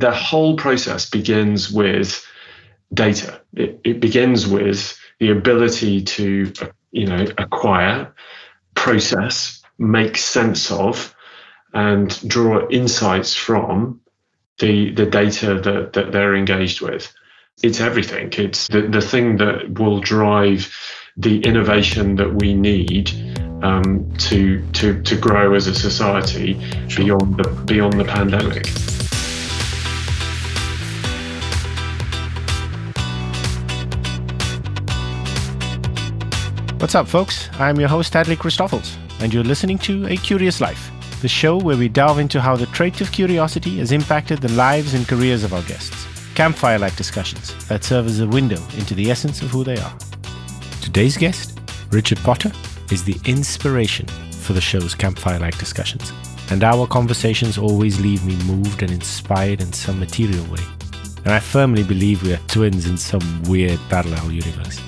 the whole process begins with data. It, it begins with the ability to, you know, acquire, process, make sense of, and draw insights from the the data that, that they're engaged with. It's everything. It's the, the thing that will drive the innovation that we need um, to to to grow as a society beyond the beyond the pandemic. What's up, folks? I'm your host, Hadley Christoffels, and you're listening to A Curious Life, the show where we delve into how the trait of curiosity has impacted the lives and careers of our guests. Campfire like discussions that serve as a window into the essence of who they are. Today's guest, Richard Potter, is the inspiration for the show's campfire like discussions, and our conversations always leave me moved and inspired in some material way. And I firmly believe we are twins in some weird parallel universe.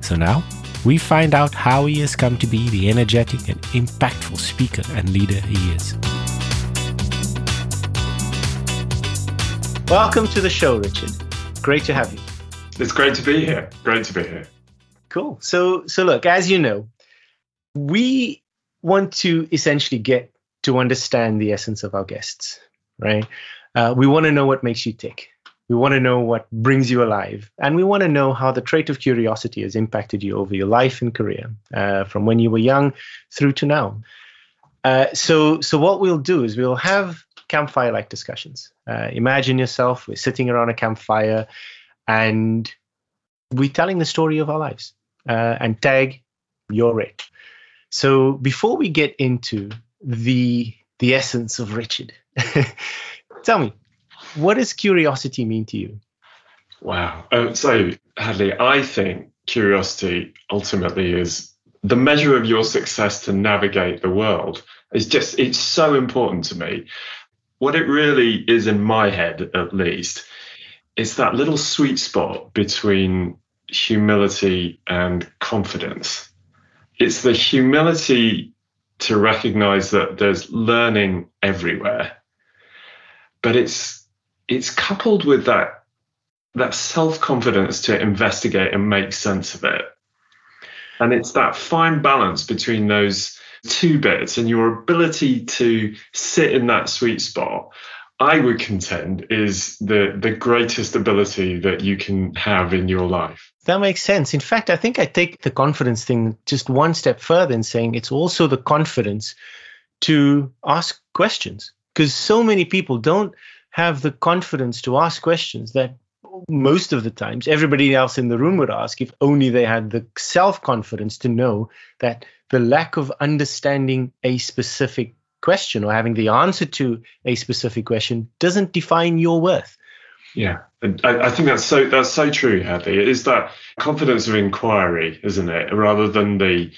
So now, we find out how he has come to be the energetic and impactful speaker and leader he is. Welcome to the show, Richard. Great to have you. It's great to be here. Great to be here. Cool. So, so look, as you know, we want to essentially get to understand the essence of our guests, right? Uh, we want to know what makes you tick. We want to know what brings you alive. And we want to know how the trait of curiosity has impacted you over your life and career, uh, from when you were young through to now. Uh, so, so what we'll do is we'll have campfire like discussions. Uh, imagine yourself, we're sitting around a campfire and we're telling the story of our lives. Uh, and tag, you're it. So before we get into the the essence of Richard, tell me, what does curiosity mean to you? Wow. Uh, so Hadley, I think curiosity ultimately is the measure of your success to navigate the world. It's just it's so important to me. What it really is in my head, at least, is that little sweet spot between humility and confidence it's the humility to recognize that there's learning everywhere but it's it's coupled with that that self-confidence to investigate and make sense of it and it's that fine balance between those two bits and your ability to sit in that sweet spot I would contend is the the greatest ability that you can have in your life. That makes sense. In fact, I think I take the confidence thing just one step further in saying it's also the confidence to ask questions because so many people don't have the confidence to ask questions that most of the times everybody else in the room would ask if only they had the self confidence to know that the lack of understanding a specific question or having the answer to a specific question doesn't define your worth. Yeah, I, I, think that's so that's so true, Hadley. It is that confidence of inquiry, isn't it, rather than the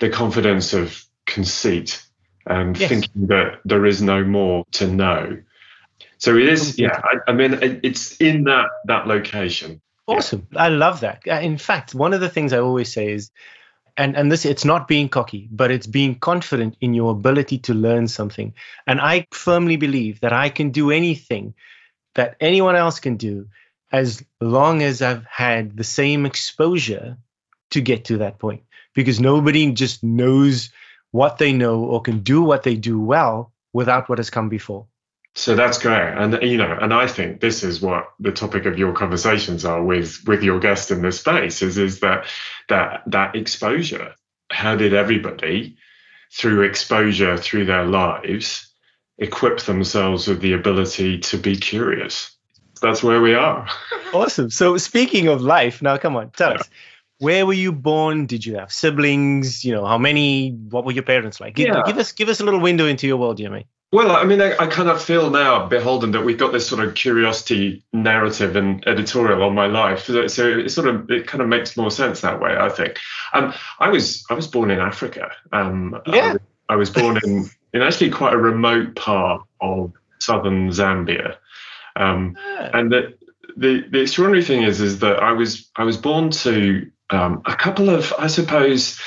the confidence of conceit and yes. thinking that there is no more to know. So it is, yeah. I, I mean, it's in that that location. Awesome. Yeah. I love that. Uh, in fact, one of the things I always say is and and this it's not being cocky but it's being confident in your ability to learn something and i firmly believe that i can do anything that anyone else can do as long as i've had the same exposure to get to that point because nobody just knows what they know or can do what they do well without what has come before so that's great, and you know, and I think this is what the topic of your conversations are with with your guest in this space is is that that that exposure. How did everybody, through exposure through their lives, equip themselves with the ability to be curious? That's where we are. awesome. So speaking of life, now come on, tell yeah. us where were you born did you have siblings you know how many what were your parents like give, yeah. give us give us a little window into your world you mate well, I mean, I, I, kind of feel now beholden that we've got this sort of curiosity narrative and editorial on my life. So, so it sort of it kind of makes more sense that way. I think. Um, I was I was born in Africa. Um, yeah. I, I was born in in actually quite a remote part of southern Zambia, um, yeah. and the, the the extraordinary thing is is that I was I was born to um, a couple of I suppose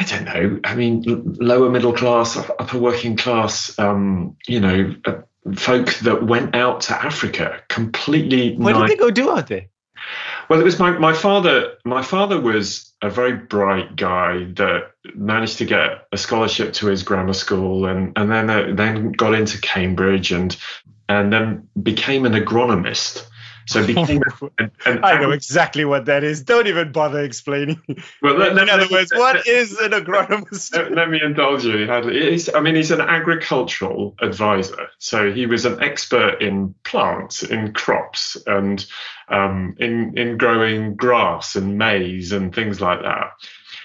I don't know. I mean, lower middle class, upper working class, um, you know, uh, folk that went out to Africa completely. What did they go do out there? Well, it was my, my father. My father was a very bright guy that managed to get a scholarship to his grammar school, and and then uh, then got into Cambridge, and and then became an agronomist. So became an, an, I know exactly what that is. Don't even bother explaining. Well, let, in other words, what is an agronomist? Let, let me indulge you. He's, I mean, he's an agricultural advisor. So he was an expert in plants, in crops, and um, in in growing grass and maize and things like that.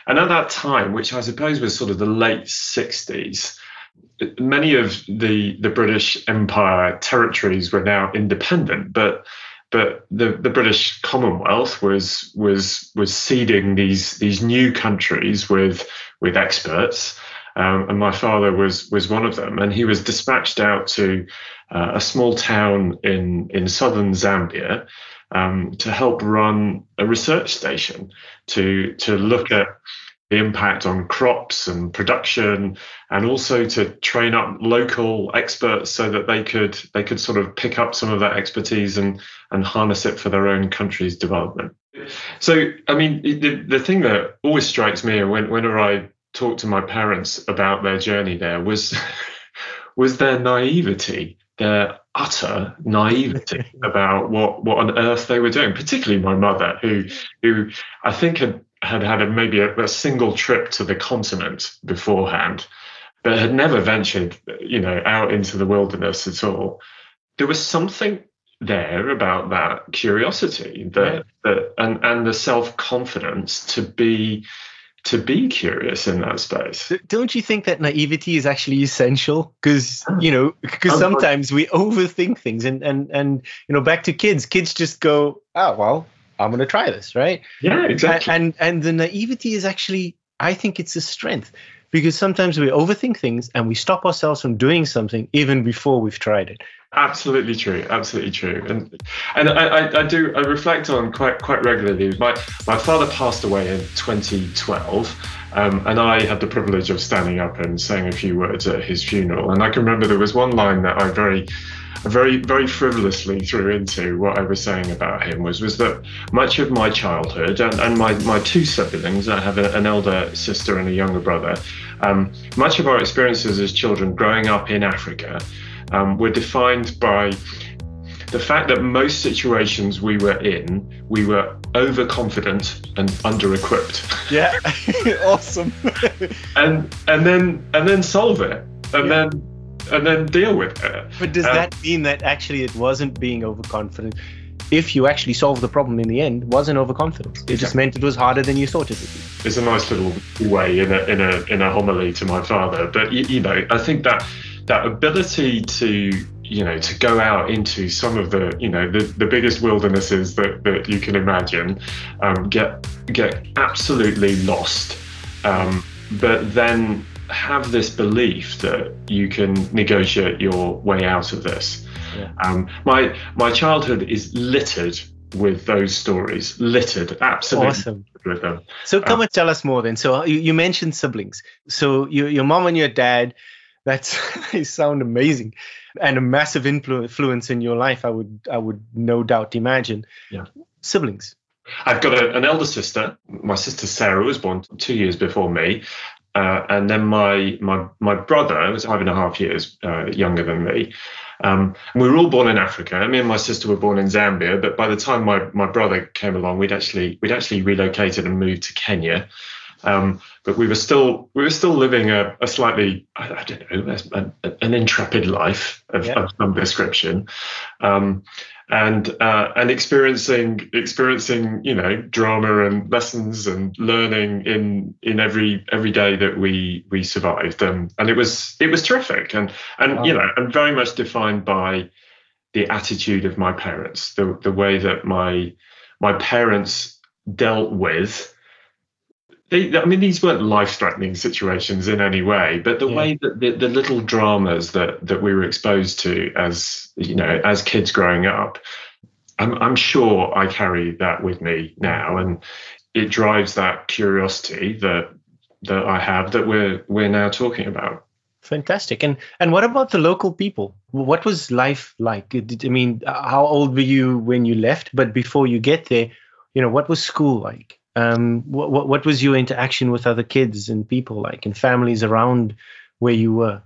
And at that time, which I suppose was sort of the late '60s, many of the the British Empire territories were now independent, but but the, the British Commonwealth was was was seeding these these new countries with with experts, um, and my father was was one of them, and he was dispatched out to uh, a small town in in southern Zambia um, to help run a research station to to look at the impact on crops and production and also to train up local experts so that they could they could sort of pick up some of that expertise and and harness it for their own country's development. So i mean the, the thing that always strikes me when, whenever i talk to my parents about their journey there was was their naivety their utter naivety about what what on earth they were doing particularly my mother who who i think had had had a, maybe a, a, single trip to the continent beforehand, but had never ventured, you know, out into the wilderness at all. There was something there about that curiosity that, that and and the self confidence to be to be curious in that space. Don't you think that naivety is actually essential? Because you know, because sometimes we overthink things, and and and you know, back to kids. Kids just go, oh well, I'm going to try this, right? Yeah, exactly. And, and and the naivety is actually, I think it's a strength because sometimes we overthink things and we stop ourselves from doing something even before we've tried it. Absolutely true. Absolutely true. And and I, I, do I reflect on quite quite regularly. My my father passed away in 2012. Um, and I had the privilege of standing up and saying a few words at his funeral. And I can remember there was one line that I very very very frivolously threw into what I was saying about him was was that much of my childhood and, and my, my two siblings, I have a, an elder sister and a younger brother, um, much of our experiences as children growing up in Africa um, were defined by the fact that most situations we were in, we were overconfident and under-equipped. Yeah, awesome. and and then and then solve it, and yeah. then and then deal with it. But does um, that mean that actually it wasn't being overconfident? If you actually solved the problem in the end, wasn't overconfidence. It exactly. just meant it was harder than you thought it would be. It's a nice little way in a in a in a homily to my father. But you, you know, I think that that ability to you know to go out into some of the you know the, the biggest wildernesses that, that you can imagine um, get get absolutely lost um, but then have this belief that you can negotiate your way out of this. Yeah. Um, my my childhood is littered with those stories, littered, absolutely awesome. with them. So come um, and tell us more then. So you, you mentioned siblings. So you, your mom and your dad, that's they sound amazing, and a massive influence in your life. I would I would no doubt imagine. Yeah. Siblings. I've got a, an elder sister. My sister Sarah was born two years before me, uh, and then my my my brother was five and a half years uh, younger than me. Um, we were all born in Africa. Me and my sister were born in Zambia, but by the time my, my brother came along, we'd actually we'd actually relocated and moved to Kenya. Um, but we were still we were still living a, a slightly I, I, don't know a, a, an intrepid life of, yeah. of some description. Um, and uh, and experiencing experiencing you know drama and lessons and learning in in every every day that we we survived and and it was it was terrific and and wow. you know and very much defined by the attitude of my parents the the way that my my parents dealt with they, I mean, these weren't life-threatening situations in any way, but the yeah. way that the, the, little dramas that that we were exposed to as you know as kids growing up, I'm, I'm sure I carry that with me now, and it drives that curiosity that that I have that we're we're now talking about. Fantastic. And and what about the local people? What was life like? I mean, how old were you when you left? But before you get there, you know, what was school like? Um, what, what what was your interaction with other kids and people like, and families around where you were?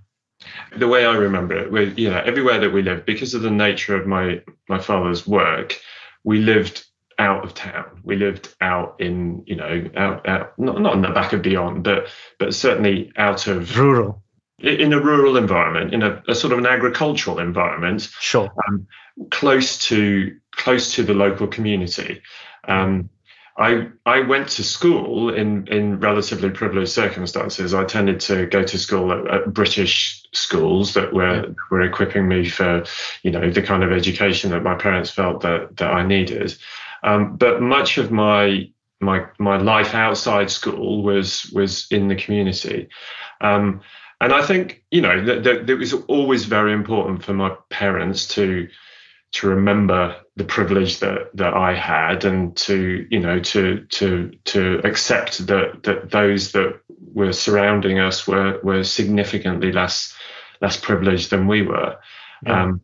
The way I remember it, we, you know, everywhere that we lived, because of the nature of my my father's work, we lived out of town. We lived out in, you know, out, out not, not in the back of beyond, but but certainly out of rural in a rural environment, in a, a sort of an agricultural environment, sure, um, close to close to the local community. Um, I I went to school in in relatively privileged circumstances. I tended to go to school at, at British schools that were yeah. were equipping me for, you know, the kind of education that my parents felt that that I needed. Um, but much of my my my life outside school was was in the community. Um, and I think you know that, that it was always very important for my parents to to remember the privilege that that I had and to you know to to to accept that that those that were surrounding us were were significantly less less privileged than we were. Yeah. Um,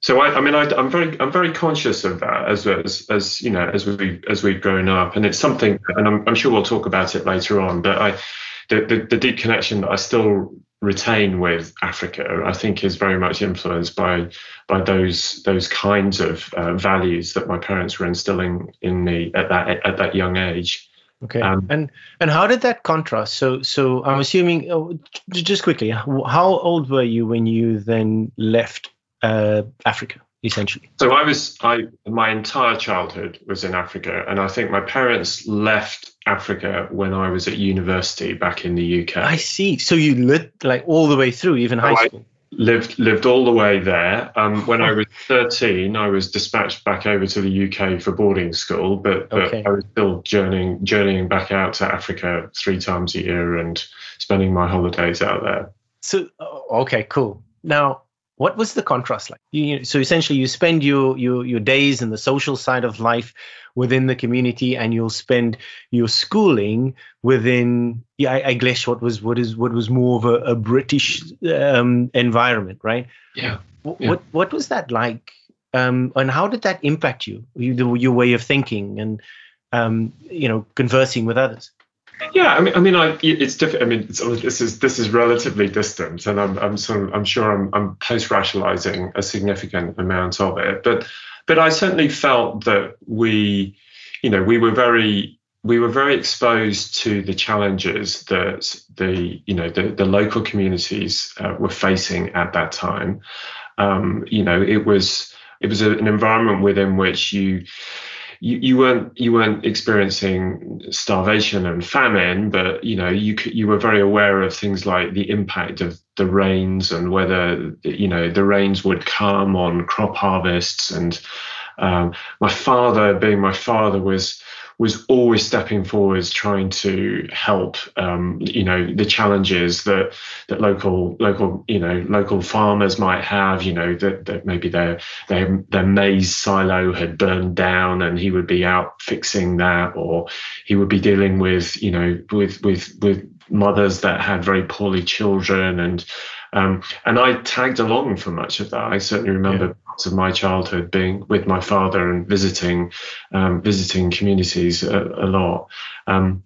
so I, I mean, I, am very, I'm very conscious of that as, as, as you know, as we, as we've grown up, and it's something, and I'm, I'm sure we'll talk about it later on. But I, the, the, the deep connection that I still retain with Africa, I think, is very much influenced by by those those kinds of uh, values that my parents were instilling in me at that at that young age. Okay, um, and and how did that contrast? So so I'm assuming oh, just quickly, how old were you when you then left uh, Africa? Essentially. So I was I my entire childhood was in Africa, and I think my parents left Africa when I was at university back in the UK. I see. So you lived like all the way through, even high so school. lived lived all the way there. Um, when I was 13, I was dispatched back over to the UK for boarding school, but, but okay. I was still journeying journeying back out to Africa three times a year and spending my holidays out there. So okay, cool. Now what was the contrast like? You, so essentially you spend your, your your days in the social side of life within the community and you'll spend your schooling within yeah I, I guess what was what is what was more of a, a british um, environment right? Yeah. yeah. what what was that like? Um, and how did that impact you, you your way of thinking and um, you know conversing with others yeah, I mean, I mean, I, it's different. I mean, this is this is relatively distant, and I'm I'm sort of I'm sure I'm I'm post rationalizing a significant amount of it, but but I certainly felt that we, you know, we were very we were very exposed to the challenges that the you know the the local communities uh, were facing at that time. Um, you know, it was it was an environment within which you you, you weren't you weren't experiencing starvation and famine, but you know you you were very aware of things like the impact of the rains and whether you know the rains would come on crop harvests. And um, my father, being my father, was was always stepping forwards, trying to help. Um, you know the challenges that that local local you know local farmers might have. You know that, that maybe their their their maize silo had burned down, and he would be out fixing that, or he would be dealing with you know with with with mothers that had very poorly children and um, and I tagged along for much of that. I certainly remember yeah. parts of my childhood being with my father and visiting um, visiting communities a, a lot. Um,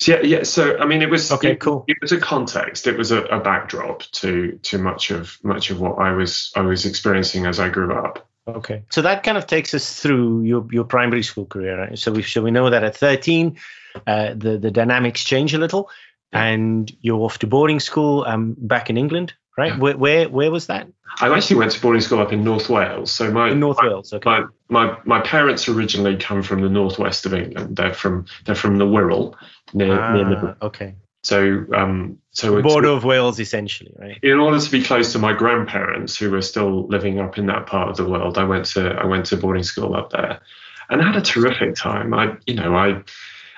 so yeah, yeah. So I mean, it was okay. It, cool. It was a context. It was a, a backdrop to to much of much of what I was I was experiencing as I grew up. Okay, so that kind of takes us through your your primary school career. Right? So we so we know that at 13, uh, the the dynamics change a little and you're off to boarding school um, back in England, right? Yeah. Where, where where was that? I actually went to boarding school up in North Wales. So my in North my, Wales, okay. My, my my parents originally come from the northwest of England. They're from they're from the Wirral near ah, near Liverpool. Okay. So um so border of Wales essentially, right? In order to be close to my grandparents who were still living up in that part of the world, I went to I went to boarding school up there, and I had a terrific time. I you know I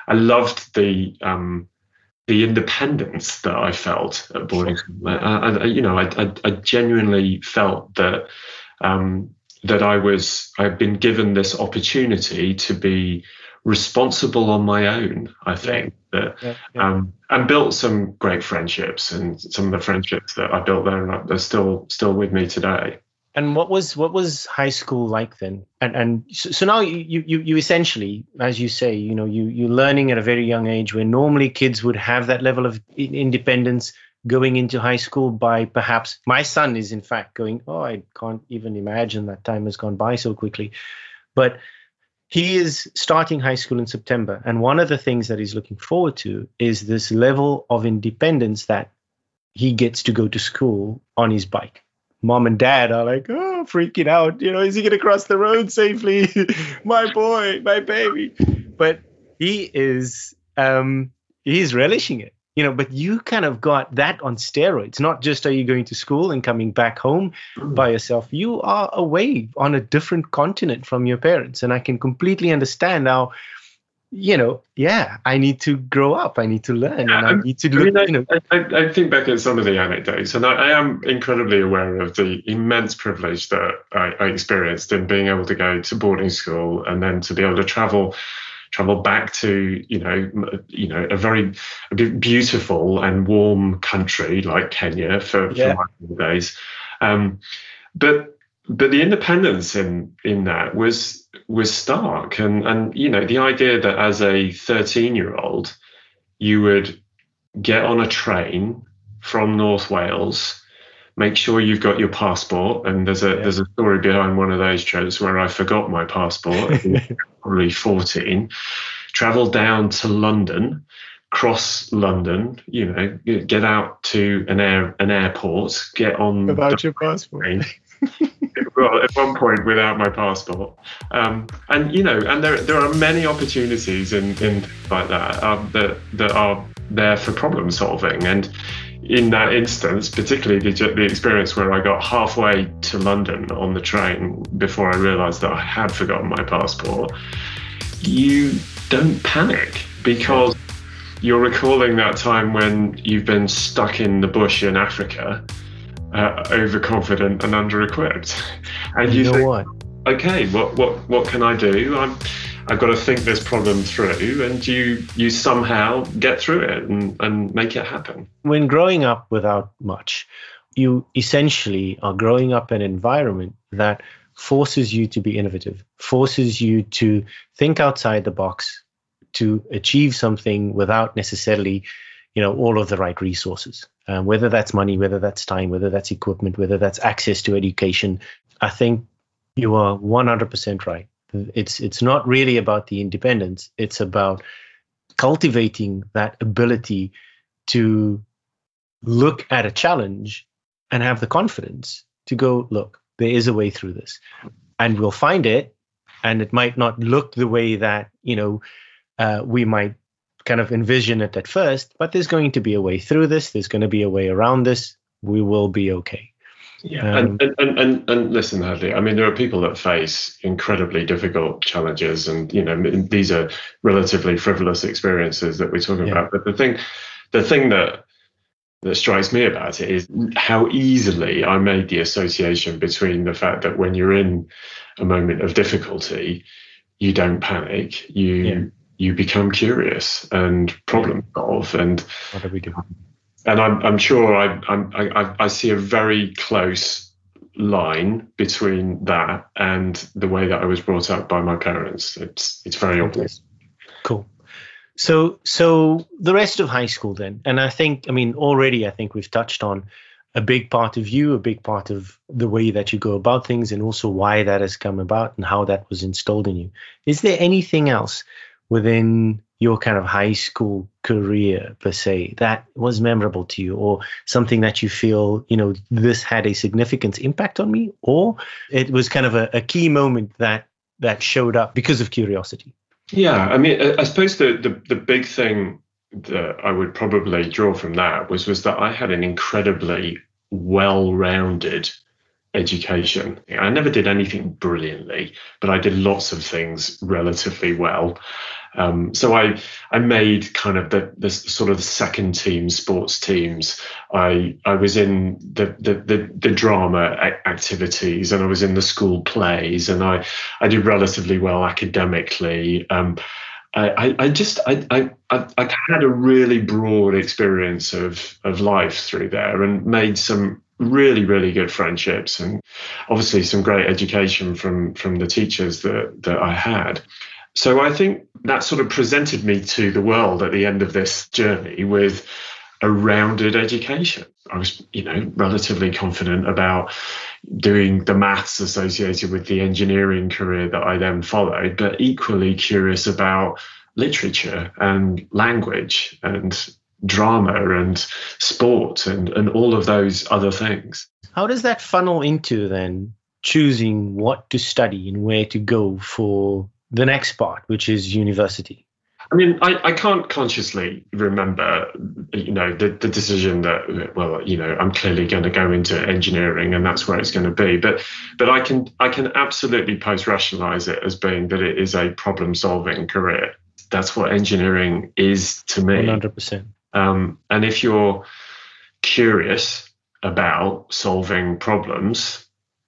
I loved the um the independence that I felt at boarding school. I, I, you know, I, I, genuinely felt that um, that I was I've been given this opportunity to be responsible on my own. I think that, Yeah, yeah. um, and built some great friendships, and some of the friendships that I built there, are- still still with me today. And what was what was high school like then? And and so, so now you, you you essentially, as you say, you know, you you're learning at a very young age where normally kids would have that level of independence going into high school by perhaps my son is in fact going, oh, I can't even imagine that time has gone by so quickly. But he is starting high school in September. And one of the things that he's looking forward to is this level of independence that he gets to go to school on his bike mom and dad are like, oh, freaking out. You know, is he going to cross the road safely? my boy, my baby. But he is, um, he's relishing it. You know, but you kind of got that on steroids. Not just are you going to school and coming back home by yourself, you are away on a different continent from your parents. And I can completely understand how, you know, yeah, I need to grow up, I need to learn, and I Yeah, need to I, mean, I, you know, I, I I think back at some of the anecdotes, and I, I am incredibly aware of the immense privilege that I, I experienced in being able to go to boarding school and then to be able to travel travel back to you know you know a very beautiful and warm country like Kenya for, Yeah. for my days, um, but but the independence in in that was was stark and and you know the idea that as a 13 year old you would get on a train from North Wales, make sure you've got your passport. And there's a Yeah. there's a story behind one of those trips where I forgot my passport, probably 14. Travel down to London, cross London, you know, get out to an air an airport, get on about your passport. well, at one point without my passport, um, and you know, and there there are many opportunities in in like that um, that that are there for problem solving, and in that instance, particularly the, the experience where I got halfway to London on the train before I realised that I had forgotten my passport, you don't panic because you're recalling that time when you've been stuck in the bush in Africa, uh, overconfident and under-equipped, and you, You know think, what? okay, what what what can I do? I'm I've got to think this problem through, and you you somehow get through it and, and make it happen. when growing up without much, you essentially are growing up in an environment that forces you to be innovative, forces you to think outside the box, to achieve something without necessarily, you know, all of the right resources. Um, whether that's money, whether that's time, whether that's equipment, whether that's access to education. I think you are 100% right. It's it's not really about the independence. It's about cultivating that ability to look at a challenge and have the confidence to go, look, there is a way through this, and we'll find it. And it might not look the way that you know uh, we might kind of envision it at first, but there's going to be a way through this. There's going to be a way around this. We will be okay. Yeah, Um, and, and, and, and, listen, Hadley. I mean, there are people that face incredibly difficult challenges, and you know, these are relatively frivolous experiences that we're talking Yeah. about. But the thing, the thing that that strikes me about it is how easily I made the association between the fact that when you're in a moment of difficulty, you don't panic. You Yeah. You become curious and problem solve and What do we do? and I'm, I'm sure I, I'm, I, I see a very close line between that and the way that I was brought up by my parents. It's it's very obvious. Cool. So so the rest of high school then, and I think I mean already I think we've touched on a big part of you, a big part of the way that you go about things, and also why that has come about and how that was installed in you. Is there anything else within your kind of high school career per se that was memorable to you or something that you feel you know this had a significant impact on me? Or it was kind of a, a key moment that that showed up because of curiosity? Yeah, I mean, I suppose the, the the big thing that I would probably draw from that was was that I had an incredibly well-rounded education. I never did anything brilliantly, but I did lots of things relatively well. Um, so I I made kind of the the sort of second team sports teams. I I was in the the the, the drama activities and I was in the school plays and I I did relatively well academically. Um, I, I just I, I I had a really broad experience of of life through there and made some really really good friendships and obviously some great education from from the teachers that that I had. So I think that sort of presented me to the world at the end of this journey with a rounded education. I was, you know, relatively confident about doing the maths associated with the engineering career that I then followed, but equally curious about literature and language and drama and sport and, and all of those other things. How does that funnel into then choosing what to study and where to go for the next part, which is university? I mean, I, I can't consciously remember, you know, the, the decision that, well, you know, I'm clearly going to go into engineering and that's where it's going to be. But, but I can, I can absolutely post rationalize it as being that it is a problem solving career. That's what engineering is to me. 100%. Um, and if you're curious about solving problems,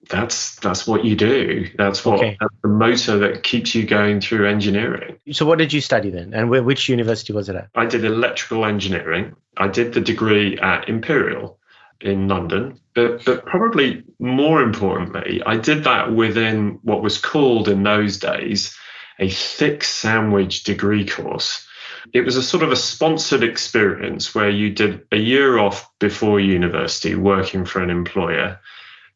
that's that's what you do. That's what okay. that's the motor that keeps you going through engineering. So, what did you study then, and which university was it at? I did electrical engineering. I did the degree at Imperial in London, but but probably more importantly, I did that within what was called in those days a thick sandwich degree course. It was a sort of a sponsored experience where you did a year off before university working for an employer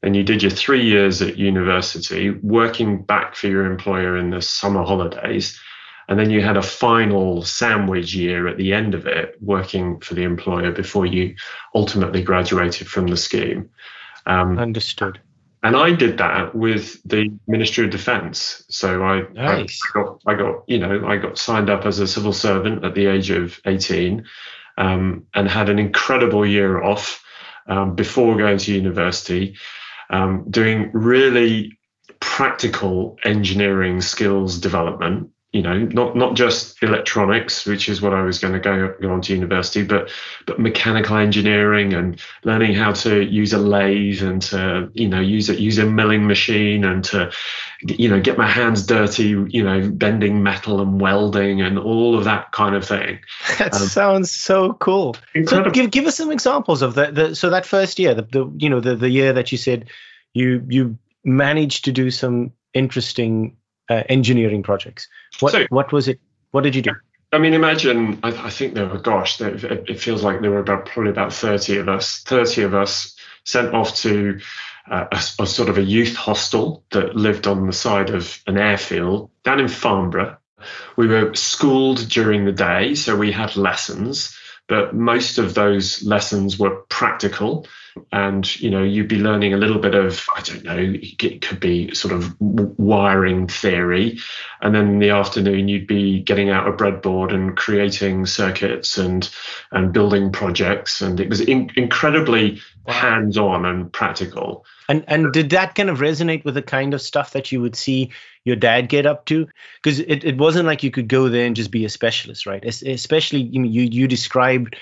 and you did your three years at university, working back for your employer in the summer holidays. And then you had a final sandwich year at the end of it, working for the employer before you ultimately graduated from the scheme. Um, Understood. And I did that with the Ministry of Defence. So I, nice. I, got, I got, you know, I got signed up as a civil servant at the age of 18 um, and had an incredible year off um, before going to university um, doing really practical engineering skills development you know not not just electronics which is what i was going to go, go on to university but but mechanical engineering and learning how to use a lathe and to you know use a use a milling machine and to you know get my hands dirty you know bending metal and welding and all of that kind of thing that um, sounds so cool incredible. so give, give us some examples of that the, so that first year the, the you know the, the year that you said you you managed to do some interesting uh, engineering projects what so, what was it what did you do I mean, imagine. I, I think there were, gosh, there, it feels like there were about probably about thirty of us. Thirty of us sent off to uh, a, a, sort of a youth hostel that lived on the side of an airfield down in Farnborough. We were schooled during the day, so we had lessons, but most of those lessons were practical and you know you'd be learning a little bit of i don't know it could be sort of wiring theory. And then in the afternoon you'd be getting out a breadboard and creating circuits and and building projects. And it was in, incredibly wow. hands-on and practical. And and did that kind of resonate with the kind of stuff that you would see your dad get up to? Because it, it wasn't like you could go there and just be a specialist right? Especially you you, you described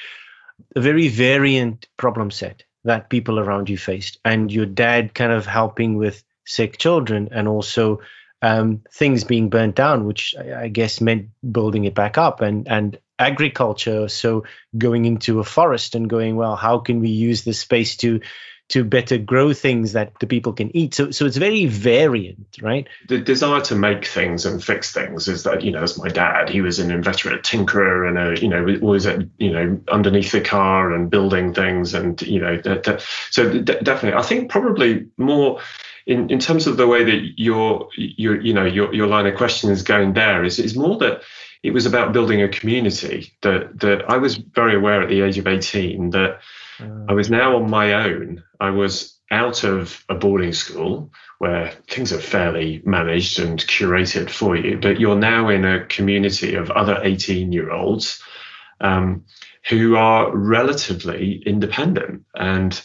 a very variant problem set that people around you faced, and your dad kind of helping with sick children and also um, things being burnt down, which I, guess meant building it back up, and and agriculture. So going into a forest and going, well, how can we use this space to to better grow things that the people can eat. So, so it's very variant, right? The desire to make things and fix things is that you know, as my dad, he was an inveterate tinkerer and a you know was at you know underneath the car and building things and you know that, that, so d- definitely, I think probably more. In, in terms of the way that your your you know your, your line of question is going there is is more that it was about building a community that that I was very aware at the age of 18 that I was now on my own. I was out of a boarding school where things are fairly managed and curated for you, but you're now in a community of other 18 year olds um, who are relatively independent and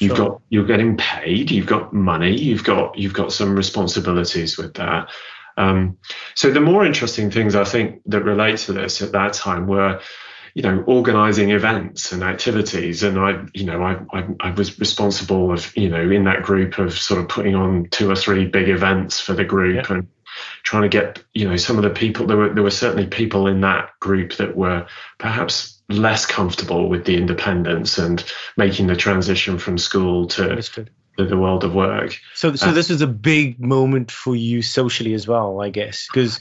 you've sure. got you're getting paid you've got money you've got you've got some responsibilities with that um, so the more interesting things i think that relate to this at that time were you know, organizing events and activities. And I, you know, I, I, I, was responsible of, you know, in that group of sort of putting on two or three big events for the group. Yeah. And, trying to get you know some of the people there were there were certainly people in that group that were perhaps less comfortable with the independence and making the transition from school to Understood. the world of work. So, so Uh, this was a big moment for you socially as well, I guess, because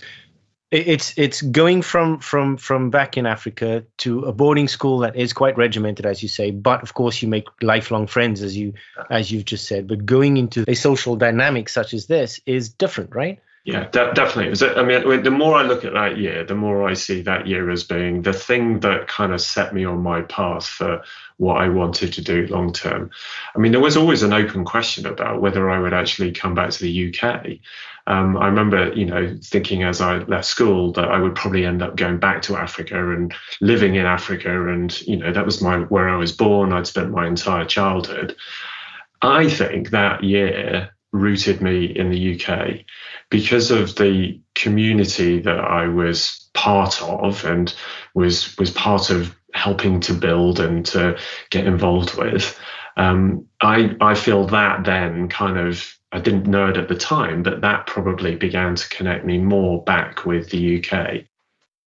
it's it's going from from from back in Africa to a boarding school that is quite regimented, as you say. But of course, you make lifelong friends, as you as you've just said. But going into a social dynamic such as this is different, right? Yeah, de- definitely. It I mean, the more I look at that year, the more I see that year as being the thing that kind of set me on my path for what I wanted to do long term. I mean, there was always an open question about whether I would actually come back to the UK. Um, I remember, you know, thinking as I left school that I would probably end up going back to Africa and living in Africa, and you know, that was my where I was born. I'd spent my entire childhood. I think that year rooted me in the UK because of the community that I was part of and was was part of helping to build and to get involved with. Um, I I feel that then kind of I didn't know it at the time, but that probably began to connect me more back with the UK.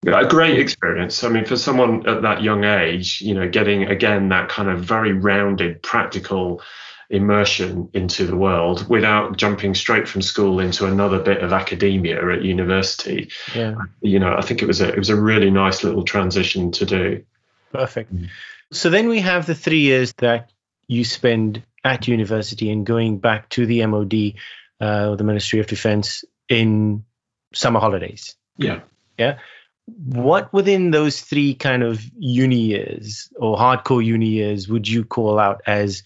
A great experience. I mean, for someone at that young age, you know, getting again that kind of very rounded, practical immersion into the world without jumping straight from school into another bit of academia at university. Yeah, You know, I think it was a it was a really nice little transition to do. perfect. Mm. So then we have the three years that you spend at university and going back to the MOD, uh, or the Ministry of Defense, in summer holidays. Yeah. Yeah. what within those three kind of uni years or hardcore uni years would you call out as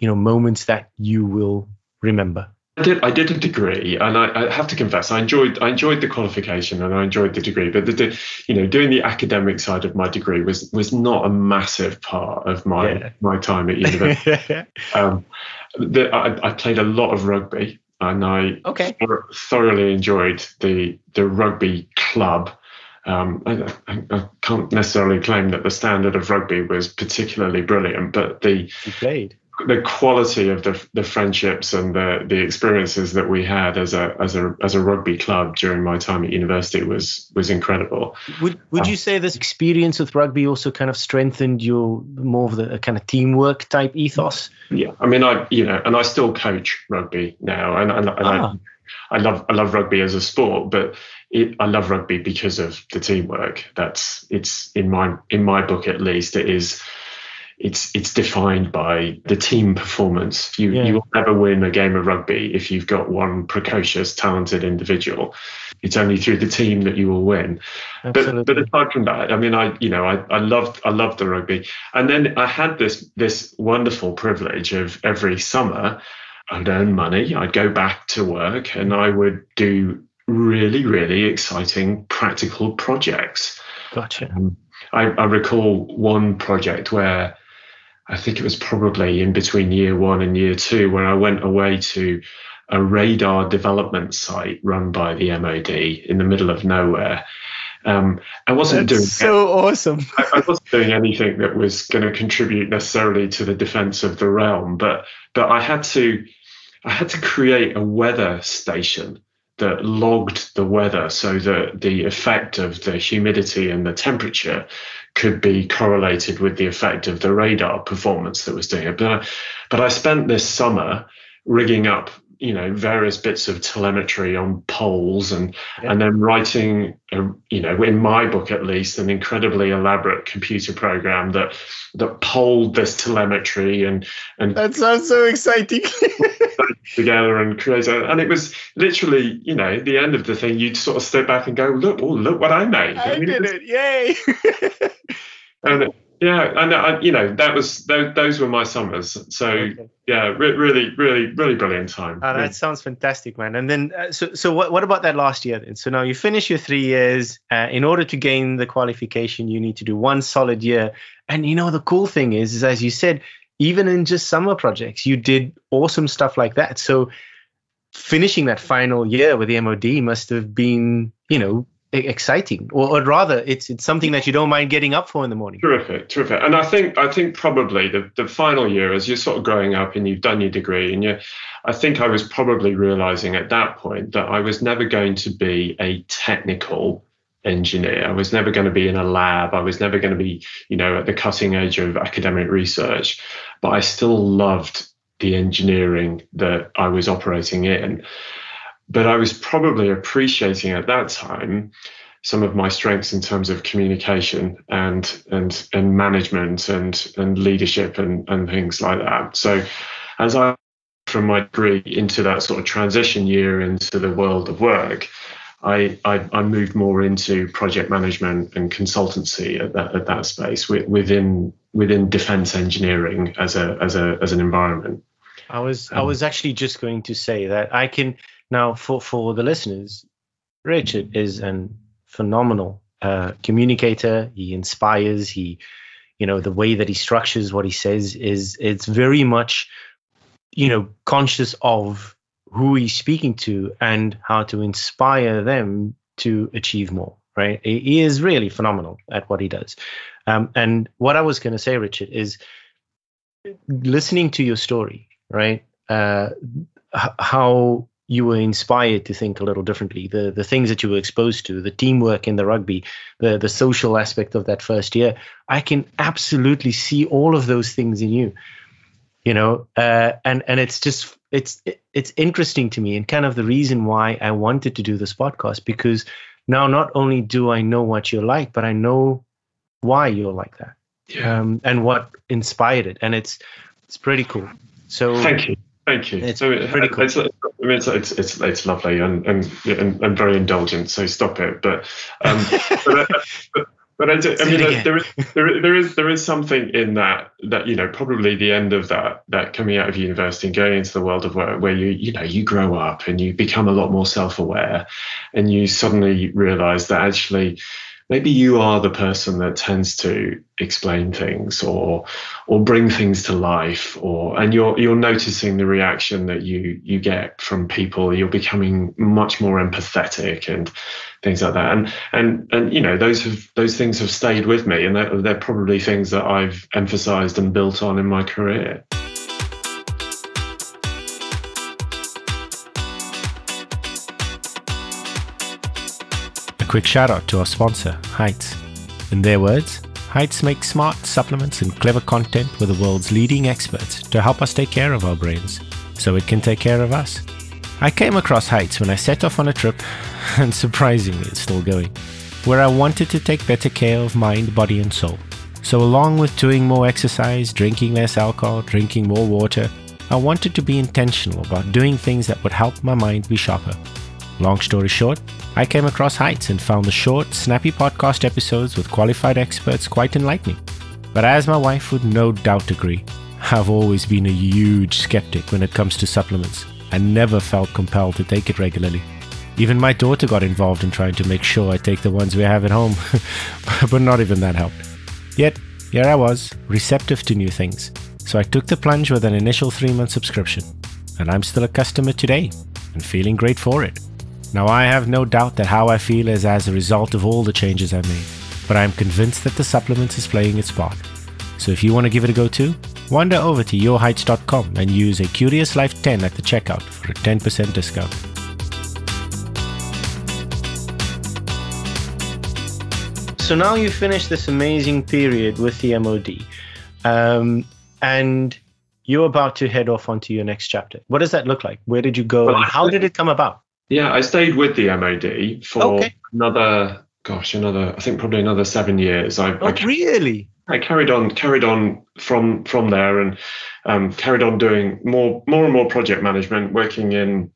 you know moments that you will remember I did. I did a degree, and I, I have to confess, I enjoyed. I enjoyed the qualification, and I enjoyed the degree. But the, you know, doing the academic side of my degree was was not a massive part of my Yeah. my time at university. um, the, I, I played a lot of rugby, and I okay thor- thoroughly enjoyed the the rugby club. Um, I, I, I can't necessarily claim that the standard of rugby was particularly brilliant, but the you played the quality of the the friendships and the the experiences that we had as a as a as a rugby club during my time at university was was incredible. would would you say this experience with rugby also kind of strengthened your more of the kind of teamwork type ethos Yeah, I mean, I you know, and I still coach rugby now, and and, and Ah. I, I love I love rugby as a sport, but it, I love rugby because of the teamwork. That's it's in my in my book at least. It is. It's it's defined by the team performance. You Yeah. you will never win a game of rugby if you've got one precocious, talented individual. It's only through the team that you will win. But absolutely but aside from that, I mean, I you know I, I loved I loved the rugby, and then I had this this wonderful privilege of every summer, I'd earn money, I'd go back to work, and I would do really really exciting practical projects. gotcha um, I, I recall one project where I think it was probably in between year one and year two where I went away to a radar development site run by the MOD in the middle of nowhere. Um, I wasn't doing That's so awesome I, I wasn't doing anything that was going to contribute necessarily to the defense of the realm, but but I had to I had to create a weather station that logged the weather so that the effect of the humidity and the temperature could be correlated with the effect of the radar performance that was doing it. But I, but I spent this summer rigging up you know various bits of telemetry on poles and Yeah. and then writing a, you know in my book at least an incredibly elaborate computer program that that polled this telemetry and and that sounds so exciting together and created and it was literally you know the end of the thing you'd sort of step back and go look oh look what I made i mean, did it yay and yeah and I, you know that was those, those were my summers so Okay. yeah re- really really really brilliant time Oh, that sounds fantastic, man. And then, uh, so so what what about that last year then? So now you finish your three years. Uh, in order to gain the qualification, you need to do one solid year. And you know the cool thing is, is as you said, even in just summer projects, you did awesome stuff like that. So finishing that final year with the MOD must have been, you know, exciting, or, or, rather, it's it's something that you don't mind getting up for in the morning. Terrific, terrific. And I think I think probably the, the final year, as you're sort of growing up and you've done your degree, and you, I think I was probably realizing at that point that I was never going to be a technical engineer. I was never going to be in a lab. I was never going to be, you know, at the cutting edge of academic research. But I still loved the engineering that I was operating in. But I was probably appreciating at that time some of my strengths in terms of communication and and and management and and leadership and and things like that. So as I from my degree into that sort of transition year into the world of work, I, I, I, moved more into project management and consultancy at that, at that space within within defense engineering as a as a as an environment. I was um, I was actually just going to say that I can now for for the listeners, Richard is a phenomenal uh, communicator. He inspires. He, you know, the way that he structures what he says is it's very much, you know, conscious of who he's speaking to and how to inspire them to achieve more. Right? He is really phenomenal at what he does. Um, and what I was going to say, Richard, is listening to your story. Right? Uh, how you were inspired to think a little differently. The the things that you were exposed to, the teamwork in the rugby, the the social aspect of that first year, I can absolutely see all of those things in you. You know, uh, and and it's just it's it's interesting to me and kind of the reason why I wanted to do this podcast because now not only do I know what you're like, but I know why you're like that, yeah. um, and what inspired it, and it's it's pretty cool. So thank you. Thank you. It's so pretty cool. It's, it's, it's, it's, it's lovely and, and, and, and, very indulgent, so stop it. But, um, but, but, but I, do, I mean, there is, there, there is there is something in that that you know probably the end of that that coming out of university and going into the world of work where you you know you grow up and you become a lot more self aware, and you suddenly realize that actually maybe you are the person that tends to explain things or or bring things to life or and you're you're noticing the reaction that you you get from people. You're becoming much more empathetic and things like that and and and you know those have those things have stayed with me and they're, they're probably things that I've emphasized and built on in my career A quick shout out to our sponsor, Heights. In their words, Heights makes smart supplements and clever content with the world's leading experts to help us take care of our brains so it can take care of us. I came across Heights when I set off on a trip, and surprisingly, it's still going, where I wanted to take better care of mind, body, and soul. So, along with doing more exercise, drinking less alcohol, drinking more water, I wanted to be intentional about doing things that would help my mind be sharper. Long story short, I came across Heights and found the short, snappy podcast episodes with qualified experts quite enlightening. But as my wife would no doubt agree, I've always been a huge skeptic when it comes to supplements and never felt compelled to take it regularly. Even my daughter got involved in trying to make sure I take the ones we have at home, but not even that helped. Yet, here I was, receptive to new things, so I took the plunge with an initial three month subscription, and I'm still a customer today and feeling great for it. Now, I have no doubt that how I feel is as a result of all the changes I made, but I am convinced that the supplement is playing its part. So if you want to give it a go too, wander over to yourheights.com and use a Curious Life 10 at the checkout for a 10% discount. So now you finished this amazing period with the MOD, um, and you're about to head off onto your next chapter. What does that look like? Where did you go, and how did it come about? Yeah, I stayed with the MOD for okay. another, gosh, another, I think probably another seven years. I, oh, I, really? I carried on, carried on from from there, and um, carried on doing more, more and more project management, working in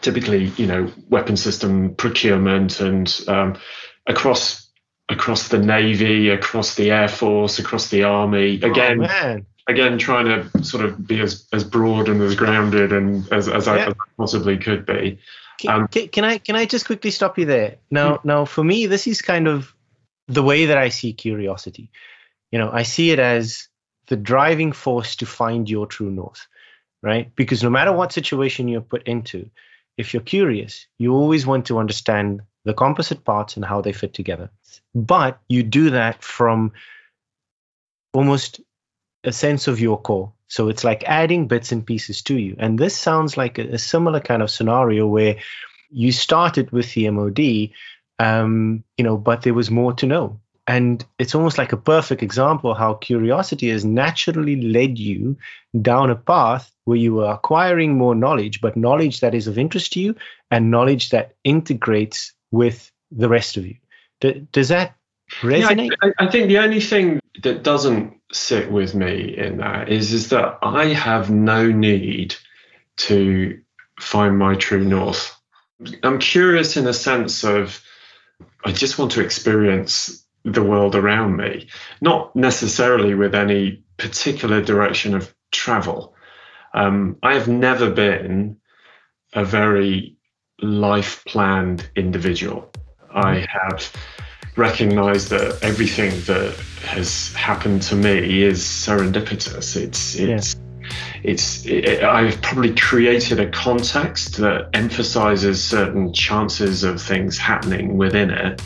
typically, you know, weapon system procurement and um, across across the navy, across the air force, across the army. Oh, Again, oh, again trying to sort of be as, as broad and as grounded and as, as, yeah. I, as I possibly could be. Can, um, can, can, I can I just quickly stop you there? Now, hmm. now for me, this is kind of the way that I see curiosity. You know, I see it as the driving force to find your true north, right? Because no matter what situation you're put into, if you're curious, you always want to understand the composite parts and how they fit together. But you do that from almost a sense of your core. So it's like adding bits and pieces to you. And this sounds like a, a similar kind of scenario where you started with the MOD, um, you know, but there was more to know. And it's almost like a perfect example how curiosity has naturally led you down a path where you are acquiring more knowledge, but knowledge that is of interest to you and knowledge that integrates with the rest of you. D- does that resonate? Yeah, I, I, think the only thing that doesn't sit with me in that is is that I have no need to find my true north. I'm curious in a sense of I just want to experience the world around me, not necessarily with any particular direction of travel. Um, I have never been a very life planned individual. I have recognized that everything that has happened to me is serendipitous. It's it's yeah. it's it, I've probably created a context that emphasizes certain chances of things happening within it.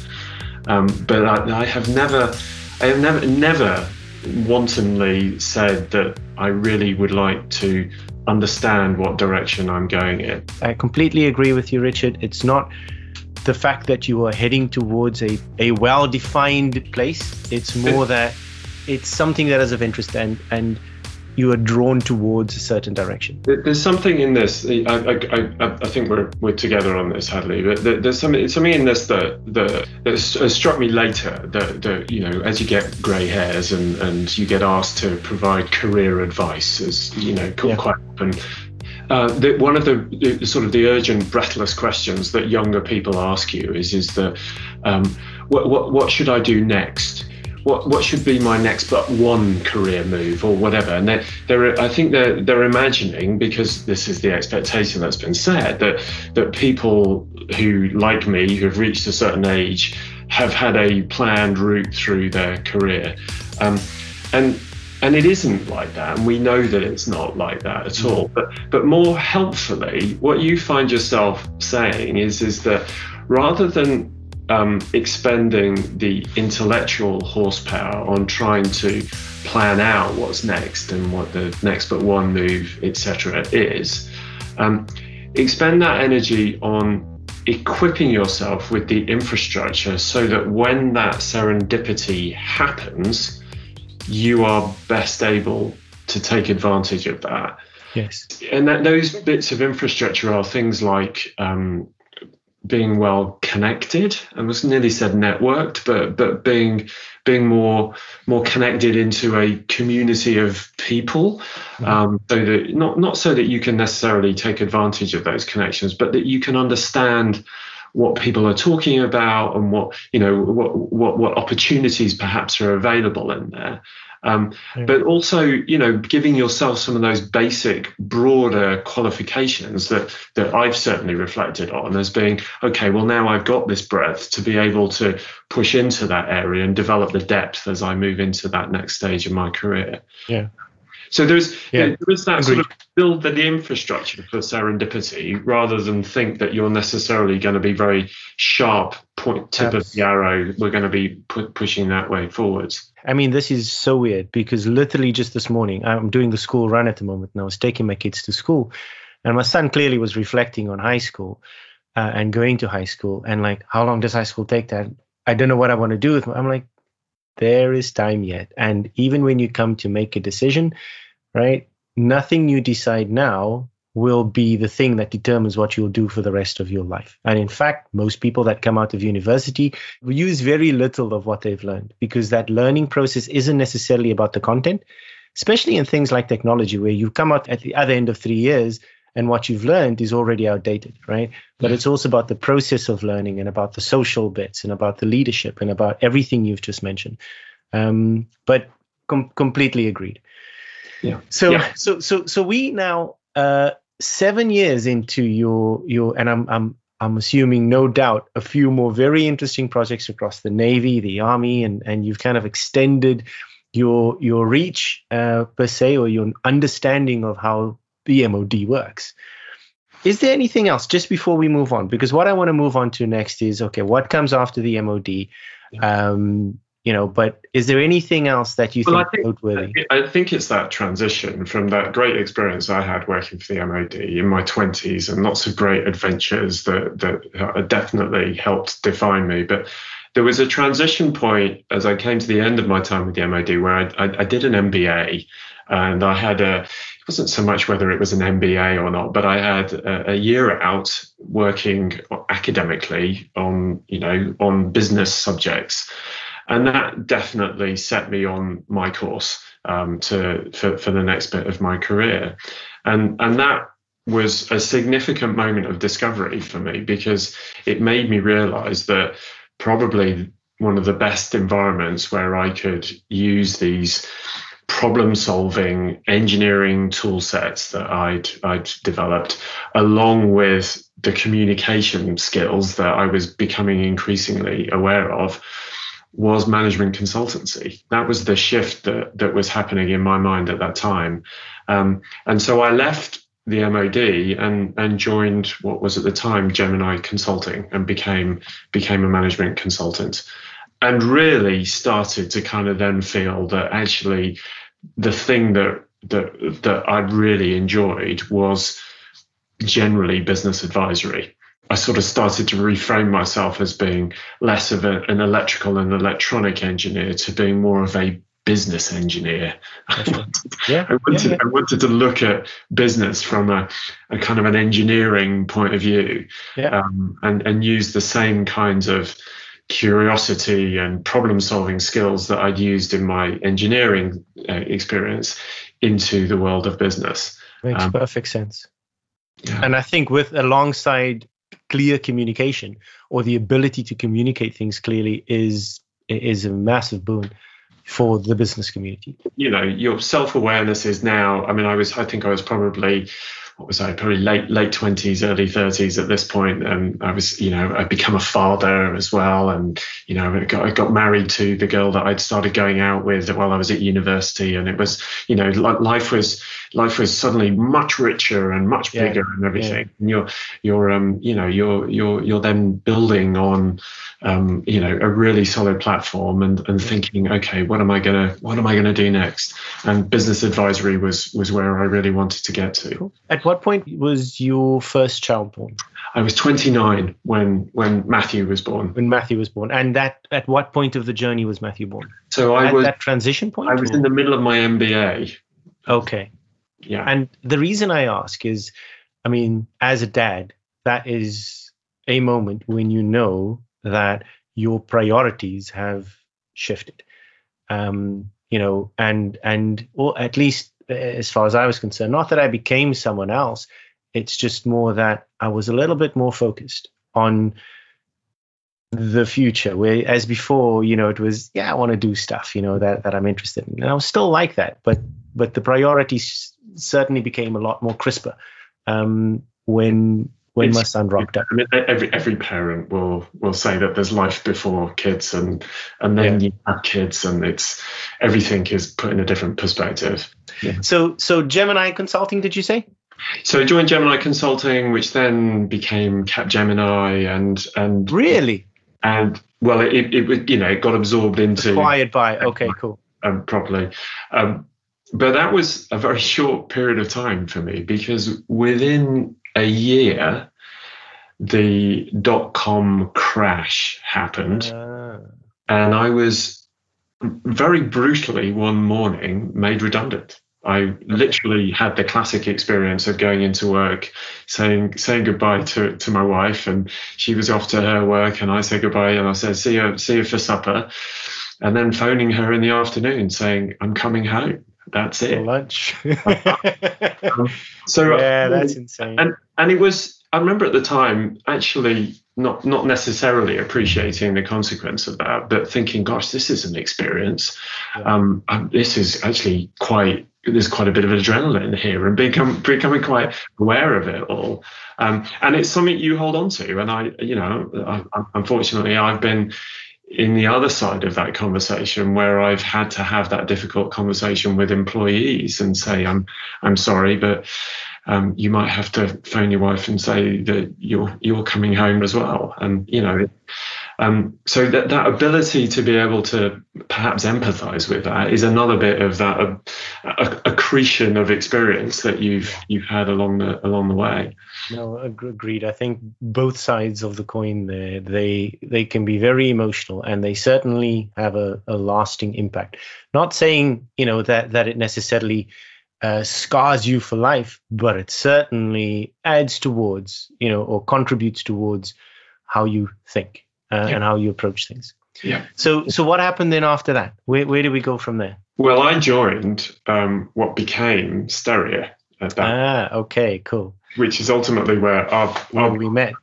Um, but I, I have never, I have never, never wantonly said that I really would like to understand what direction I'm going in. I completely agree with you, Richard. It's not the fact that you are heading towards a, a well defined place, it's more that it's something that is of interest and, and you are drawn towards a certain direction. There's something in this. I, I, I, I think we're we're together on this, Hadley. But there's something something in this that that, that struck me later. That, that you know, as you get grey hairs and and you get asked to provide career advice, as you know, yeah. quite often. Uh, the, one of the, the, sort of the urgent, breathless questions that younger people ask you is is that um, what, what what should I do next? What what should be my next but one career move or whatever? And they're, they're i think they're they're imagining because this is the expectation that's been set that that people who like me who have reached a certain age have had a planned route through their career. Um, and and it isn't like that and we know that it's not like that at all. But but more helpfully what you find yourself saying is is that rather than um, expending the intellectual horsepower on trying to plan out what's next and what the next but one move, etc., is. Um, expend that energy on equipping yourself with the infrastructure so that when that serendipity happens, you are best able to take advantage of that. Yes. And that those bits of infrastructure are things like um, being well connected. I was nearly said networked, but but being being more more connected into a community of people, mm-hmm. um, so that not not so that you can necessarily take advantage of those connections, but that you can understand what people are talking about and what you know what what, what opportunities perhaps are available in there um, yeah. But also, you know, giving yourself some of those basic, broader qualifications that that I've certainly reflected on as being okay. Well, now I've got this breadth to be able to push into that area and develop the depth as I move into that next stage of my career. Yeah. So there's yeah. there is that Agreed. sort of build the, infrastructure for serendipity rather than think that you're necessarily going to be very sharp point tip of the arrow. We're going to be pu- pushing that way forwards. I mean, this is so weird because literally just this morning, I'm doing the school run at the moment, and I was taking my kids to school, and my son clearly was reflecting on high school uh, and going to high school, and like, how long does high school take? That I don't know what I want to do with. my, I'm like, there is time yet, and even when you come to make a decision, right? Nothing you decide now will be the thing that determines what you'll do for the rest of your life. And in fact, most people that come out of university use very little of what they've learned because that learning process isn't necessarily about the content, especially in things like technology, where you come out at the other end of three years and what you've learned is already outdated, right? But it's also about the process of learning and about the social bits and about the leadership and about everything you've just mentioned. Um, but com- completely agreed. Yeah. So yeah. so so so we now uh, seven years into your your and I'm I'm I'm assuming no doubt a few more very interesting projects across the Navy, the Army, and and you've kind of extended your your reach uh, per se or your understanding of how the MOD works. is there anything else just before we move on? Because what I want to move on to next is okay, what comes after the MOD? Um, you know, but is there anything else that you well, think, noteworthy? I think it's that transition from that great experience I had working for the MOD in my 20s and lots of great adventures that that definitely helped define me. But there was a transition point as I came to the end of my time with the MOD where I, I, I did an MBA and I had a it wasn't so much whether it was an MBA or not, but I had a, a, year out working academically on you know on business subjects, and that definitely set me on my course um, to for, for the next bit of my career, and and that was a significant moment of discovery for me because it made me realize that probably one of the best environments where I could use these problem solving engineering tool sets that I'd, I'd developed, along with the communication skills that I was becoming increasingly aware of, was management consultancy. That was the shift that, that was happening in my mind at that time. Um, and so I left the MOD and and joined what was at the time Gemini Consulting and became became a management consultant and really started to kind of then feel that actually the thing that that that I really enjoyed was generally business advisory. I sort of started to reframe myself as being less of a, an electrical and electronic engineer to being more of a business engineer. yeah, I wanted, yeah, yeah. I wanted to look at business from a, a, kind of an engineering point of view yeah. um, and, and use the same kinds of curiosity and problem solving skills that I'd used in my engineering uh, experience into the world of business. Makes um, perfect sense. Yeah. And I think with alongside clear communication or the ability to communicate things clearly is is a massive boon for the business community. You know, your self awareness is now. I mean, I was. I think I was probably what was I probably late late twenties, early thirties at this point, and I was you know I'd become a father as well, and you know I got, I got married to the girl that I'd started going out with while I was at university, and it was you know life was life was suddenly much richer and much bigger yeah, and everything. Yeah. And you're you're um you know you're you're you're then building on um you know a really solid platform and and thinking okay what am I gonna what am I gonna do next? And business advisory was was where I really wanted to get to. At what point was your first child born? I was 29 when when Matthew was born. When Matthew was born, and that at what point of the journey was Matthew born? So I at was that transition point. I was or? in the middle of my MBA. Okay. Yeah. And the reason I ask is, I mean, as a dad, that is a moment when you know that your priorities have shifted. Um, you know, and and or at least as far as I was concerned, not that I became someone else. It's just more that I was a little bit more focused on the future where as before you know it was yeah i want to do stuff you know that that i'm interested in and i was still like that but but the priorities certainly became a lot more crisper um, when when it's, my son rocked up. I mean, every every parent will will say that there's life before kids, and and then yeah. you have kids, and it's everything is put in a different perspective. Yeah. So so Gemini Consulting, did you say? So I joined Gemini Consulting, which then became Capgemini, and and really, and well, it it, was you know it got absorbed into acquired by. Okay, cool. Um, properly. Um, but that was a very short period of time for me because within a year, the dot com crash happened. Uh. And I was very brutally one morning made redundant. I literally had the classic experience of going into work, saying saying goodbye to, to my wife, and she was off to her work, and I said goodbye, and I said see you see you for supper, and then phoning her in the afternoon saying I'm coming home. That's it. lunch. um, so yeah, that's insane. And and it was. I remember at the time actually not not necessarily appreciating the consequence of that, but thinking, "Gosh, this is an experience. Yeah. Um, this is actually quite. There's quite a bit of adrenaline here, and become becoming quite aware of it all. Um, and it's something you hold on to. And I, you know, I, unfortunately, I've been in the other side of that conversation where I've had to have that difficult conversation with employees and say I'm I'm sorry but um, you might have to phone your wife and say that you're you're coming home as well. And you know, um, so that that ability to be able to perhaps empathise with that is another bit of that uh, accretion of experience that you've you've had along the along the way. No, agreed. I think both sides of the coin there they they can be very emotional and they certainly have a, a lasting impact. Not saying you know that that it necessarily uh, scars you for life, but it certainly adds towards you know or contributes towards how you think uh, yeah. and how you approach things. Yeah. So so what happened then after that? Where where did we go from there? Well, I joined um, what became Steria. At that. Ah, okay, cool which is ultimately where our, our we met.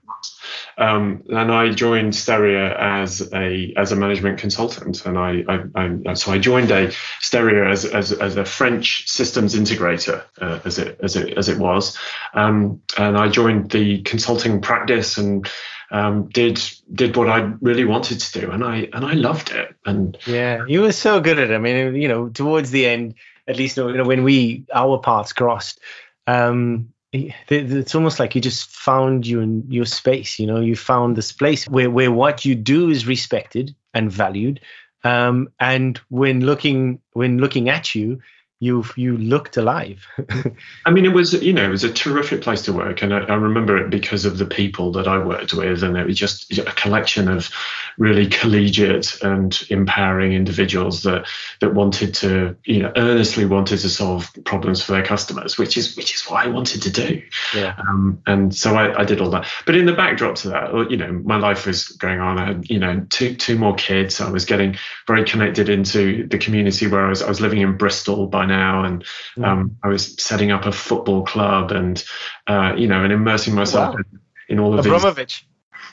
Um, and I joined Steria as a as a management consultant, and I, I, I so I joined a Steria as as, as a French systems integrator, uh, as it as it as it was, um, and I joined the consulting practice and um, did did what I really wanted to do, and I and I loved it. And yeah, you were so good at it. I mean, you know, towards the end, at least you know, when we our paths crossed. Um, it's almost like you just found you in your space you know you found this place where, where what you do is respected and valued um, and when looking when looking at you you you looked alive. I mean, it was you know it was a terrific place to work, and I, I, remember it because of the people that I worked with, and it was just a collection of really collegiate and empowering individuals that that wanted to you know earnestly wanted to solve problems for their customers, which is which is what I wanted to do. Yeah. Um, and so I, I did all that, but in the backdrop to that, you know, my life was going on. I had you know two two more kids. I was getting very connected into the community where I was. I was living in Bristol by now, and mm. um, I was setting up a football club, and uh, you know, and immersing myself wow. in, in, all of Abramovich. these.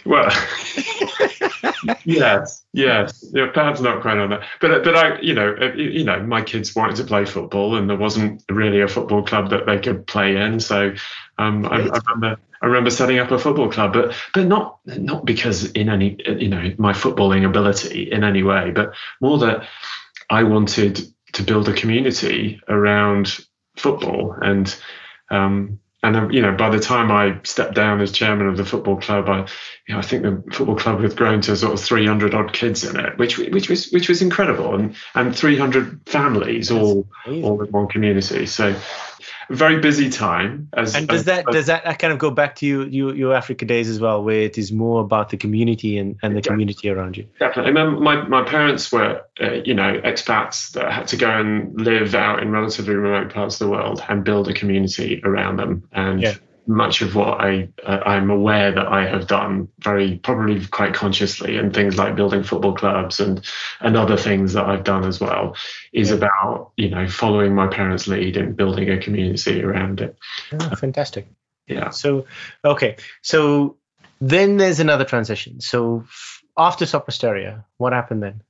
Well, yes, yes, yeah, perhaps not quite on that, but but I, you know, uh, you know, my kids wanted to play football, and there wasn't really a football club that they could play in, so um, I, I, remember I remember setting up a football club, but but not not because in any you know my footballing ability in any way, but more that I wanted to build a community around football. And um, and you know by the time I stepped down as chairman of the football club, I you know I think the football club had grown to sort of 300 odd kids in it, which which was which was incredible, and and 300 families all all in one community. So very busy time. As, and does as, that as, does that kind of go back to you, you your Africa days as well, where it is more about the community and, and the community around you? Definitely. my my parents were uh, you know expats that had to go and live out in relatively remote parts of the world and build a community around them and. Yeah much of what I uh, I'm aware that I have done very probably quite consciously and things like building football clubs and and other things that I've done as well is yeah. about you know following my parents' lead and building a community around it. Oh, fantastic. Yeah. So okay, so then there's another transition. So after Sopra Steria, what happened then?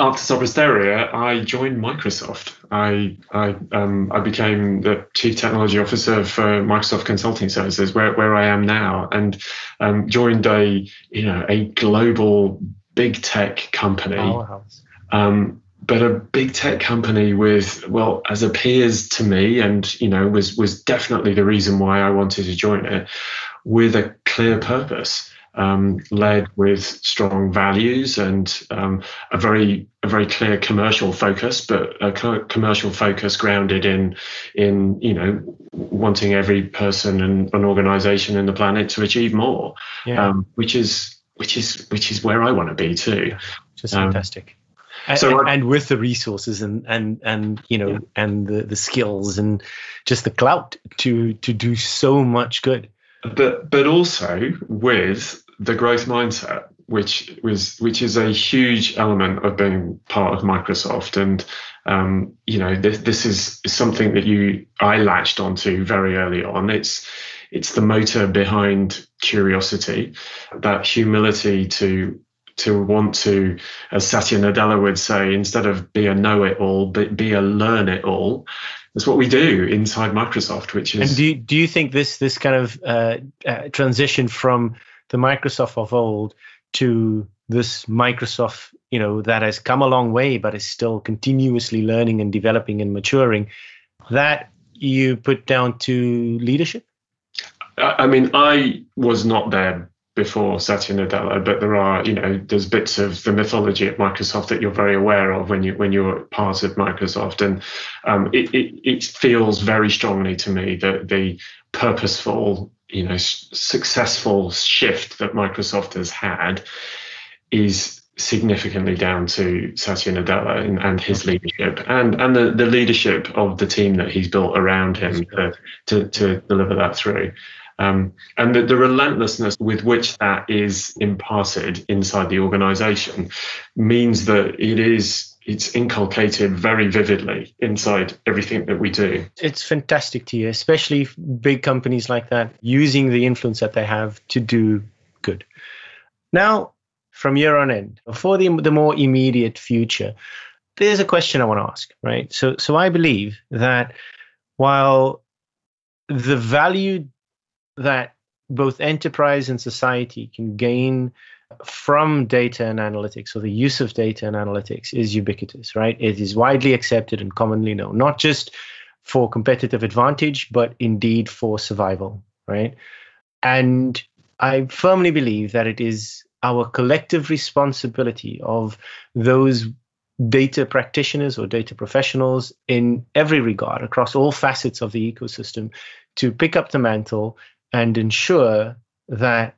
After Sopra I joined Microsoft. I I, um, I became the chief technology officer for Microsoft Consulting Services, where, where I am now, and um, joined a you know a global big tech company. Um, but a big tech company with well as appears to me and you know was was definitely the reason why I wanted to join it with a clear purpose um, led with strong values and um, a very a very clear commercial focus, but a co- commercial focus grounded in in you know wanting every person and an organization in the planet to achieve more, yeah. um, which is which is which is where I want to be too. Just fantastic. And, so and, and, with the resources and and and you know yeah. and the, the skills and just the clout to to do so much good but but also with the growth mindset, which was which is a huge element of being part of Microsoft. And um, you know, this this is something that you I latched onto very early on. It's it's the motor behind curiosity, that humility to to want to, as Satya Nadella would say, instead of be a know-it-all, but be a learn-it-all. That's what we do inside Microsoft, which is. And do you, do you think this this kind of uh, uh, transition from the Microsoft of old to this Microsoft, you know, that has come a long way, but is still continuously learning and developing and maturing, that you put down to leadership? I mean, I was not there before Satya Nadella, but there are, you know, there's bits of the mythology at Microsoft that you're very aware of when you when you're part of Microsoft, and um, it, it, it feels very strongly to me that the purposeful, you know, successful shift that Microsoft has had is significantly down to Satya Nadella and, and his leadership and and the, the leadership of the team that he's built around him to, to, to deliver that through. Um, and the, the, relentlessness with which that is imparted inside the organization means that it is it's inculcated very vividly inside everything that we do. It's fantastic to hear, especially big companies like that using the influence that they have to do good. Now, from year on end, for the, the more immediate future, there's a question I want to ask, right? So, so I believe that while the value that both enterprise and society can gain from data and analytics or the use of data and analytics is ubiquitous, right? It is widely accepted and commonly known, not just for competitive advantage, but indeed for survival, right? And I firmly believe that it is our collective responsibility of those data practitioners or data professionals in every regard across all facets of the ecosystem to pick up the mantle and ensure that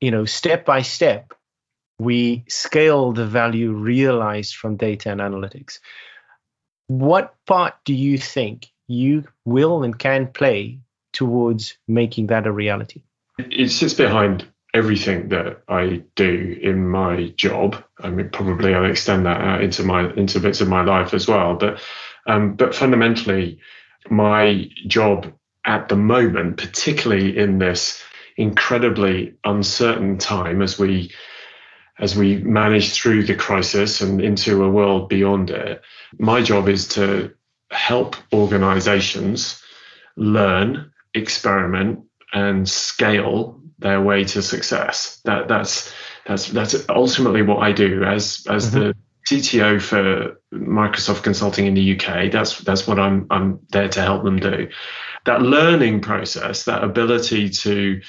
you know step by step we scale the value realized from data and analytics what part do you think you will and can play towards making that a reality it sits behind everything that I do in my job. I mean, probably I'll extend that out into my into bits of my life as well. But um, but fundamentally, my job at the moment, particularly in this incredibly uncertain time as we as we manage through the crisis and into a world beyond it, my job is to help organizations learn, experiment, and scale their way to success. That that's that's that's ultimately what I do as as mm-hmm. the CTO for Microsoft Consulting in the UK. That's that's what I'm I'm there to help them do. That learning process, that ability to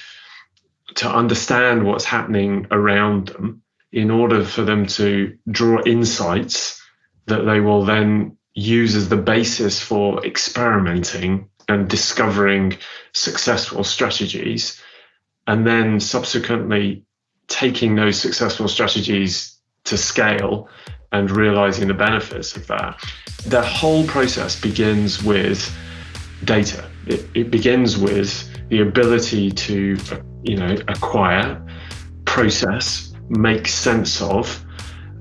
to understand what's happening around them in order for them to draw insights that they will then use as the basis for experimenting and discovering successful strategies and then subsequently taking those successful strategies to scale and realizing the benefits of that. The whole process begins with data. It, it begins with the ability to, you know, acquire, process, make sense of,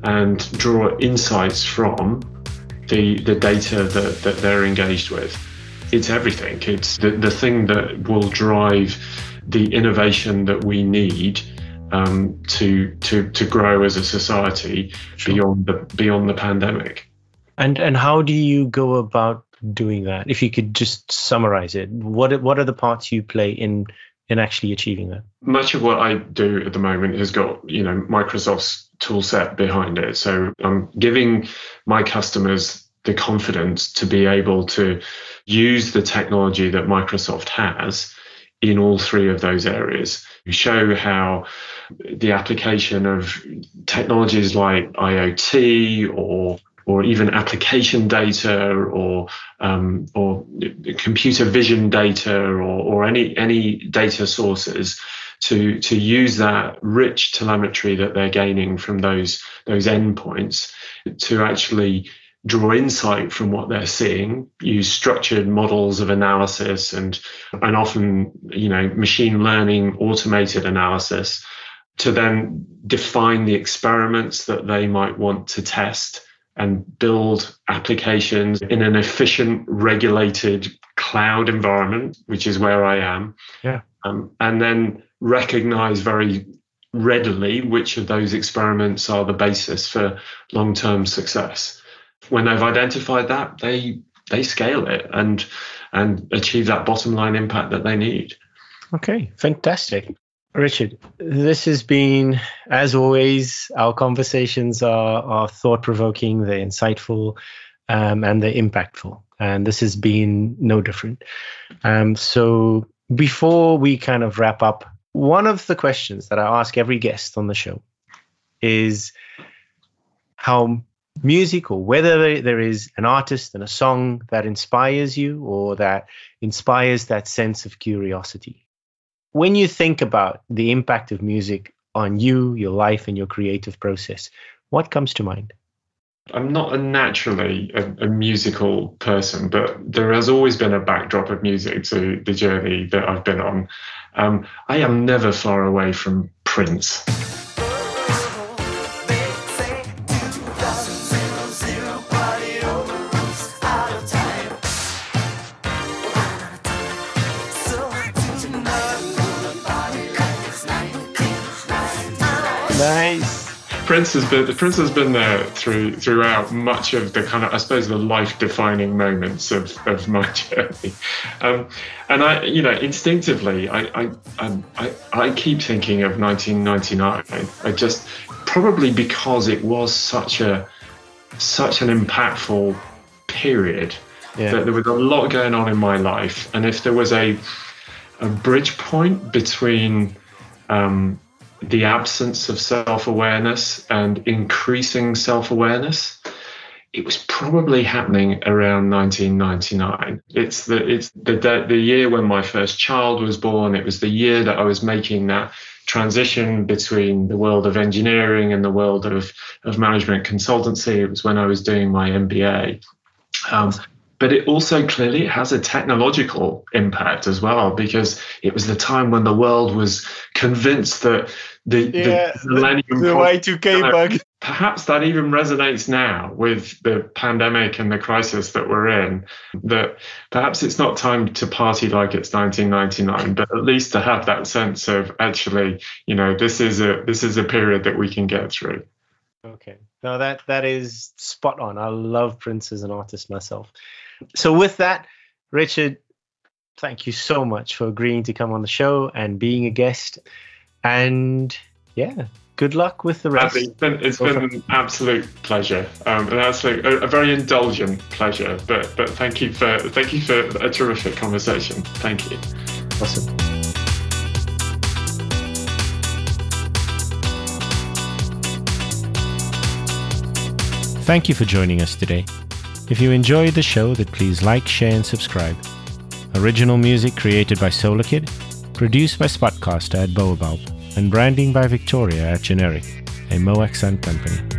and draw insights from the the data that, that they're engaged with. It's everything. It's the, the thing that will drive the innovation that we need um, to to to grow as a society sure. beyond the beyond the pandemic. And and how do you go about doing that? If you could just summarize it, what what are the parts you play in in actually achieving that? Much of what I do at the moment has got you know Microsoft's tool set behind it. So I'm giving my customers the confidence to be able to use the technology that Microsoft has in all three of those areas. We show how the application of technologies like IoT or or even application data or um, or computer vision data or, or any any data sources to to use that rich telemetry that they're gaining from those those endpoints to actually draw insight from what they're seeing, use structured models of analysis and and often you know machine learning automated analysis to then define the experiments that they might want to test and build applications in an efficient regulated cloud environment which is where I am yeah um, and then recognize very readily which of those experiments are the basis for long-term success when they've identified that, they they scale it and and achieve that bottom line impact that they need. Okay, fantastic. Richard, this has been, as always, our conversations are, are thought provoking, they're insightful, um, and they're impactful. and this has been no different. Um, so before we kind of wrap up, one of the questions that I ask every guest on the show is how music or whether there is an artist and a song that inspires you or that inspires that sense of curiosity. When you think about the impact of music on you, your life, and your creative process, what comes to mind? I'm not a naturally a, a, musical person, but there has always been a backdrop of music to the journey that I've been on. Um, I am never far away from Prince. Prince has been the Prince has been there through throughout much of the kind of I suppose the life defining moments of, of my journey, um, and I you know instinctively I I, I I keep thinking of 1999. I just probably because it was such a such an impactful period yeah. that there was a lot going on in my life, and if there was a a bridge point between um, the absence of self awareness and increasing self awareness. It was probably happening around 1999. It's the it's the the year when my first child was born. It was the year that I was making that transition between the world of engineering and the world of of management consultancy. It was when I was doing my MBA. Um, but it also clearly has a technological impact as well because it was the time when the world was convinced that the, yeah, the millennium the, the Y2K bug. Perhaps that even resonates now with the pandemic and the crisis that we're in. That perhaps it's not time to party like it's 1999, but at least to have that sense of actually, you know, this is a this is a period that we can get through. Okay, no, that that is spot on. I love Prince as an artist myself. So with that, Richard, thank you so much for agreeing to come on the show and being a guest. And yeah, good luck with the rest. It's been, it's been an absolute pleasure, um, and that's a, a, very indulgent pleasure. But but thank you for thank you for a terrific conversation. Thank you. Awesome. Thank you for joining us today. If you enjoyed the show, then please like, share, and subscribe. Original music created by Solar Kid Produced by Spotcaster at Baobab and branding by Victoria at Generic, a Moaxan company.